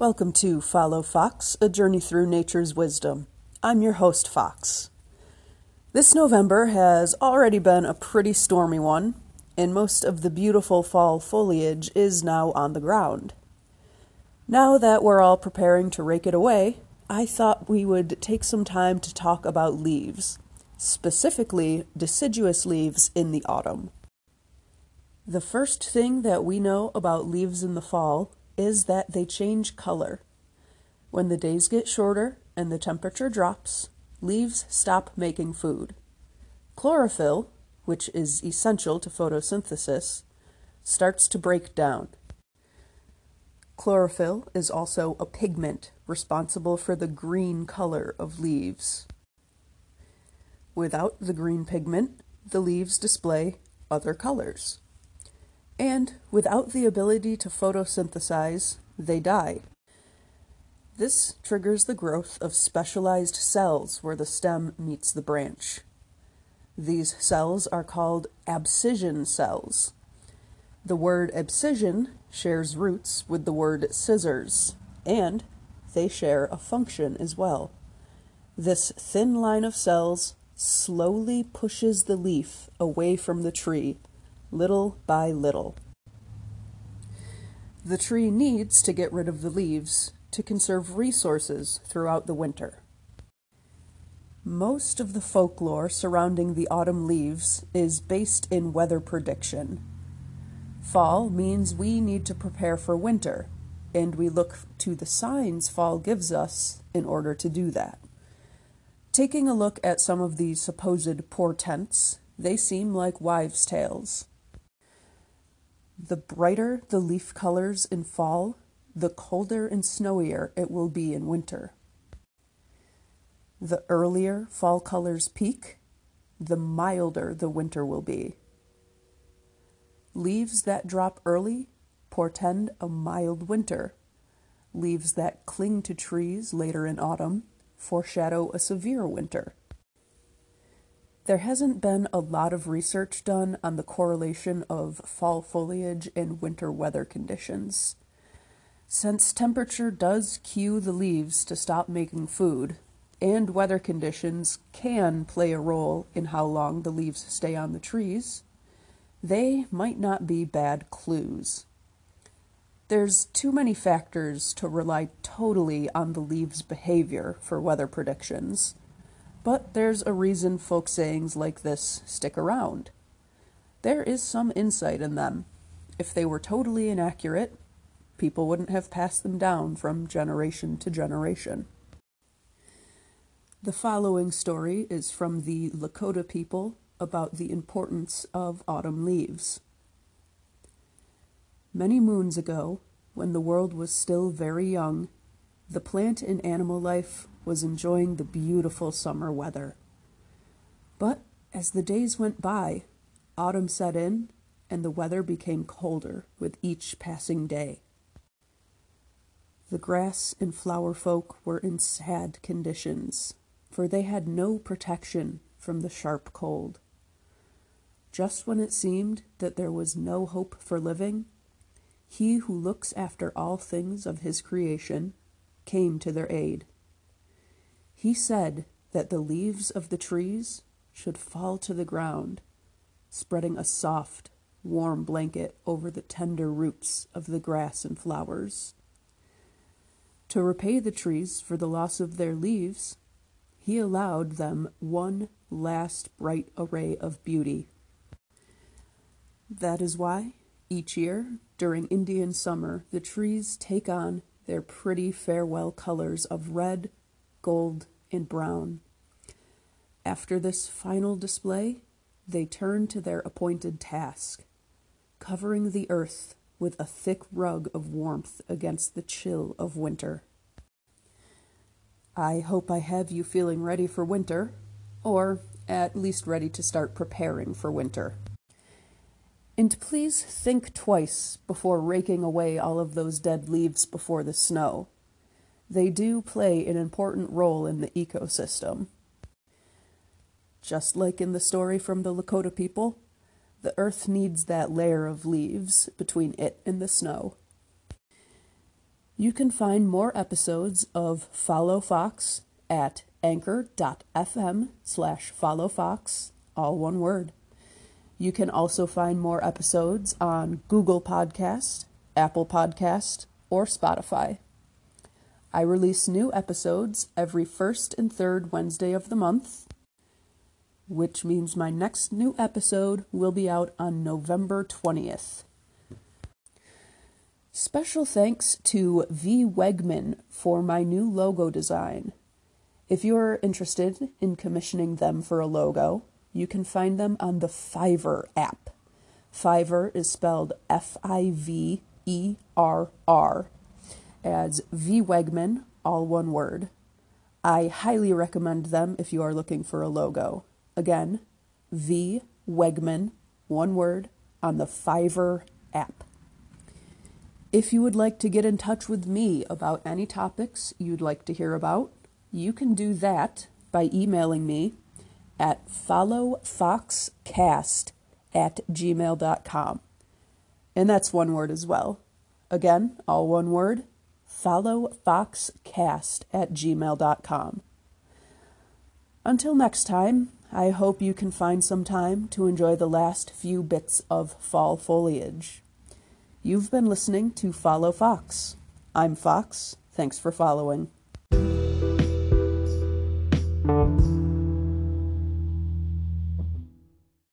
Welcome to Follow Fox, a journey through nature's wisdom. I'm your host, Fox. This November has already been a pretty stormy one, and most of the beautiful fall foliage is now on the ground. Now that we're all preparing to rake it away, I thought we would take some time to talk about leaves, specifically deciduous leaves in the autumn. The first thing that we know about leaves in the fall is that they change color. When the days get shorter and the temperature drops, leaves stop making food. Chlorophyll, which is essential to photosynthesis, starts to break down. Chlorophyll is also a pigment responsible for the green color of leaves. Without the green pigment, the leaves display other colors. And without the ability to photosynthesize, they die. This triggers the growth of specialized cells where the stem meets the branch. These cells are called abscission cells. The word abscission shares roots with the word scissors, and they share a function as well. This thin line of cells slowly pushes the leaf away from the tree little by little. The tree needs to get rid of the leaves to conserve resources throughout the winter. Most of the folklore surrounding the autumn leaves is based in weather prediction. Fall means we need to prepare for winter, and we look to the signs fall gives us in order to do that. Taking a look at some of these supposed portents, they seem like wives' tales. The brighter the leaf colors in fall, the colder and snowier it will be in winter. The earlier fall colors peak, the milder the winter will be. Leaves that drop early portend a mild winter. Leaves that cling to trees later in autumn foreshadow a severe winter. There hasn't been a lot of research done on the correlation of fall foliage and winter weather conditions. Since temperature does cue the leaves to stop making food, and weather conditions can play a role in how long the leaves stay on the trees, they might not be bad clues. There's too many factors to rely totally on the leaves' behavior for weather predictions. But there's a reason folk sayings like this stick around. There is some insight in them. If they were totally inaccurate, people wouldn't have passed them down from generation to generation. The following story is from the Lakota people about the importance of autumn leaves. Many moons ago, when the world was still very young, the plant and animal life was enjoying the beautiful summer weather. But as the days went by, autumn set in and the weather became colder with each passing day. The grass and flower folk were in sad conditions, for they had no protection from the sharp cold. Just when it seemed that there was no hope for living, he who looks after all things of his creation came to their aid. He said that the leaves of the trees should fall to the ground, spreading a soft, warm blanket over the tender roots of the grass and flowers. To repay the trees for the loss of their leaves, he allowed them one last bright array of beauty. That is why, each year, during Indian summer, the trees take on their pretty farewell colors of red, gold, and brown. After this final display, they turn to their appointed task, covering the earth with a thick rug of warmth against the chill of winter. I hope I have you feeling ready for winter, or at least ready to start preparing for winter. And please think twice before raking away all of those dead leaves before the snow. They do play an important role in the ecosystem. Just like in the story from the Lakota people, the earth needs that layer of leaves between it and the snow. You can find more episodes of Follow Fox at anchor.fm slash followfox, all one word. You can also find more episodes on Google Podcast, Apple Podcast, or Spotify. I release new episodes every first and third Wednesday of the month, which means my next new episode will be out on November 20th. Special thanks to V. Wegman for my new logo design. If you're interested in commissioning them for a logo, you can find them on the Fiverr app. Fiverr is spelled F I V E R R, as V. Wegman, all one word. I highly recommend them if you are looking for a logo. Again, V. Wegman, one word, on the Fiverr app. If you would like to get in touch with me about any topics you'd like to hear about, you can do that by emailing me at followfoxcast at gmail.com. And that's one word as well. Again, all one word, followfoxcast at gmail.com. Until next time, I hope you can find some time to enjoy the last few bits of fall foliage. You've been listening to Follow Fox. I'm Fox. Thanks for following.